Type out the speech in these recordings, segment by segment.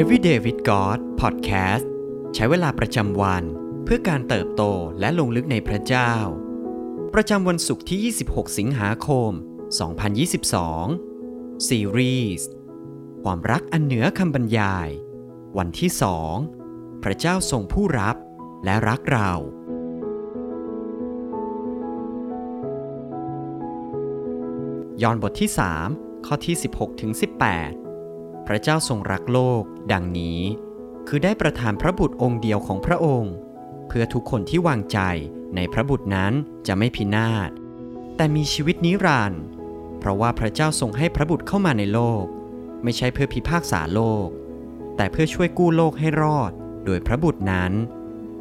Everyday with God Podcast ใช้เวลาประจำวันเพื่อการเติบโตและลงลึกในพระเจ้า ประจำวันศุกร์ที่ 26 สิงหาคม 2022 ซีรีส์ความรักอันเหนือคำบรรยาย วันที่2พระเจ้าทรงผู้รับและรักเรา ยอห์นบทที่ 3 ข้อที่ 16ถึง18 พระเจ้าทรงรักโลก ดังนี้ คือได้ประทานพระบุตรองค์เดียวของพระองค์ เพื่อทุกคนที่วางใจในพระบุตรนั้นจะไม่พินาศ แต่มีชีวิตนิรันดร์เพราะว่าพระเจ้าทรงให้พระบุตรเข้ามาในโลก ไม่ใช่เพื่อพิพากษาโลก แต่เพื่อช่วยกู้โลกให้รอด โดยพระบุตรนั้น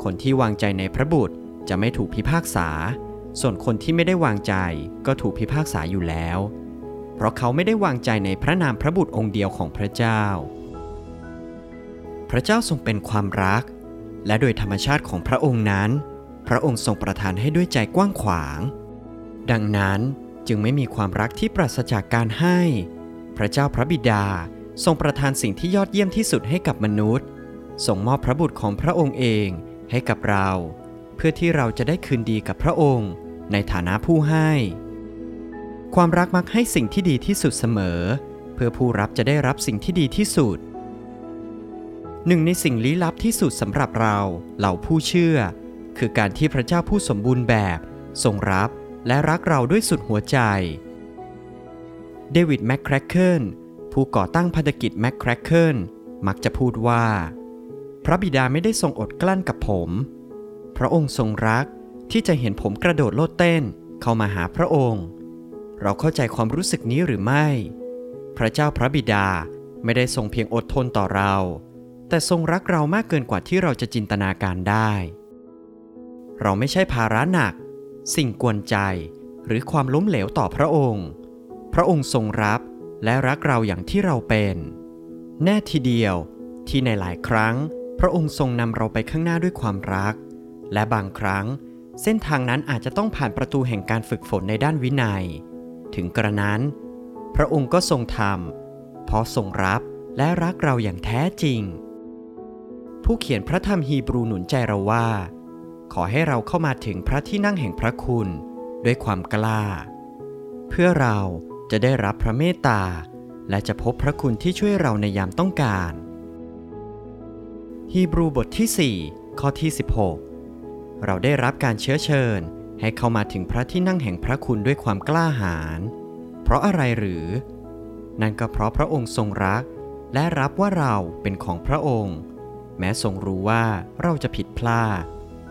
คนที่วางใจในพระบุตรจะไม่ถูกพิพากษา ส่วนคนที่ไม่ได้วางใจก็ถูกพิพากษาอยู่แล้ว เพราะเขาไม่ได้วางใจในพระนามพระบุตรองค์เดียวของพระเจ้า พระเจ้าทรงเป็นความรัก และโดยธรรมชาติของพระองค์นั้น พระองค์ทรงประทานให้ด้วยใจกว้างขวาง ดังนั้นจึงไม่มีความรักที่ปราศจากการให้ พระเจ้าพระบิดาทรงประทานสิ่งที่ยอดเยี่ยมที่สุดให้กับมนุษย์ทรงมอบพระบุตรของพระองค์เองให้กับเรา เพื่อที่เราจะได้คืนดีกับพระองค์ ในฐานะผู้ให้ ความรักมักให้สิ่งที่ดีที่สุดเสมอ เพื่อผู้รับจะได้รับสิ่งที่ดีที่สุด หนึ่งในสิ่งลี้ลับที่สุดสำหรับเราเหล่าผู้เชื่อ คือการที่พระเจ้าผู้สมบูรณ์แบบ ทรงรับและรักเราด้วยสุดหัวใจ เดวิดแมคแครเคิลผู้ก่อตั้งพันธกิจแมคแครเคิลมักจะพูดว่า พระบิดาไม่ได้ทรงอดกลั้นกับผม พระองค์ทรงรักที่จะเห็นผมกระโดดโลดเต้นเข้ามาหาพระองค์ เราเข้าใจความรู้สึกนี้หรือไม่ พระเจ้าพระบิดาไม่ได้ทรงเพียงอดทนต่อเรา แต่ทรงรักเรามากเกินกว่าที่เราจะจินตนาการได้ เราไม่ใช่ภาระหนัก สิ่งกวนใจ หรือความล้มเหลวต่อพระองค์ พระองค์ทรงรับและรักเราอย่างที่เราเป็น แน่ทีเดียวที่ในหลายครั้ง พระองค์ทรงนำเราไปข้างหน้าด้วยความรัก และบางครั้ง เส้นทางนั้นอาจจะต้องผ่านประตูแห่งการฝึกฝนในด้านวินัย ถึงกระนั้น พระองค์ก็ทรงทำเพราะทรงรับและรักเราอย่างแท้จริง ผู้เขียนพระธรรมฮีบรูหนุนใจเราว่า ขอให้เราเข้ามาถึงพระที่นั่งแห่งพระคุณ ด้วยความกล้า เพื่อเราจะได้รับพระเมตตา และจะพบพระคุณที่ช่วยเราในยามต้องการ ฮีบรูบทที่ 4 ข้อที่ 16 เราได้รับการเชื้อเชิญ ให้เข้ามาถึงพระที่นั่งแห่งพระคุณด้วยความกล้าหาญ เพราะอะไรหรือ นั่นก็เพราะพระองค์ทรงรัก และรับว่าเราเป็นของพระองค์ แม้ทรงรู้ว่าเราจะผิดพลาด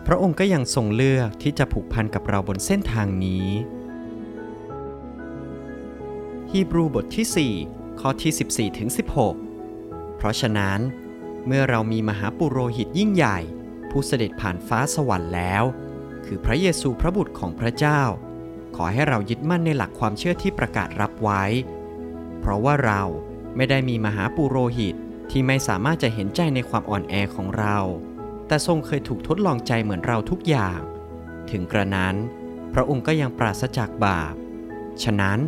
พระองค์ก็ยังทรงเลือกที่จะผูกพันกับเราบนเส้นทางนี้ ฮีบรูบทที่ 4 ข้อที่ 14ถึง16 เพราะฉะนั้น เมื่อเรามีมหาปุโรหิตยิ่งใหญ่ ผู้เสด็จผ่านฟ้าสวรรค์แล้ว คือพระเยซูพระบุตรของพระเจ้า ขอให้เรายึดมั่นในหลักความเชื่อที่ประกาศรับไว้ เพราะว่าเราไม่ได้มีมหาปุโรหิตที่ไม่สามารถจะเห็นใจในความอ่อนแอของเรา แต่ทรงเคยถูกทดลองใจเหมือนเราทุกอย่าง ถึงกระนั้น พระองค์ก็ยังปราศจากบาป ฉะนั้น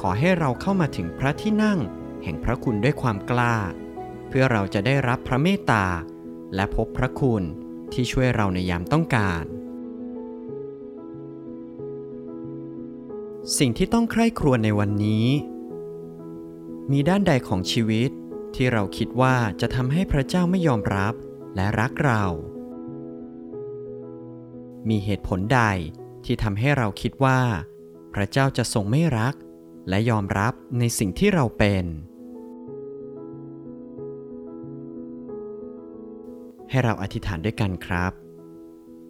ขอให้เราเข้ามาถึงพระที่นั่ง แห่งพระคุณด้วยความกล้า เพื่อเราจะได้รับพระเมตตา และพบพระคุณที่ช่วยเราในยามต้องการ สิ่งที่ต้องใคร่ครวญในวันนี้ มีด้านใดของชีวิตที่เราคิดว่าจะทำให้พระเจ้าไม่ยอมรับและรักเรา มีเหตุผลใดที่ทำให้เราคิดว่า พระเจ้าจะทรงไม่รัก และยอมรับในสิ่งที่เราเป็น ให้เราอธิษฐานด้วยกันครับ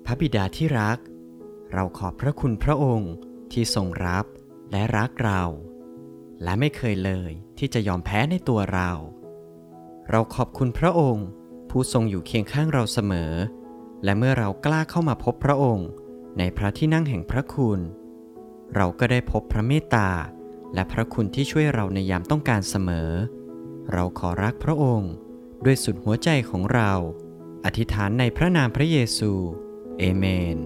พระบิดาที่รัก เราขอบพระคุณพระองค์ ที่ทรงรับและรักเรา และไม่เคยเลยที่จะยอมแพ้ในตัวเรา เราขอบคุณพระองค์ ผู้ทรงอยู่เคียงข้างเราเสมอ และเมื่อเรากล้าเข้ามาพบพระองค์ ในพระที่นั่งแห่งพระคุณ เราก็ได้พบพระเมตตาและพระคุณที่ช่วยเราในยามต้องการเสมอ เราขอรักพระองค์ ด้วยสุดหัวใจของเรา อธิษฐานในพระนามพระเยซู เอเมน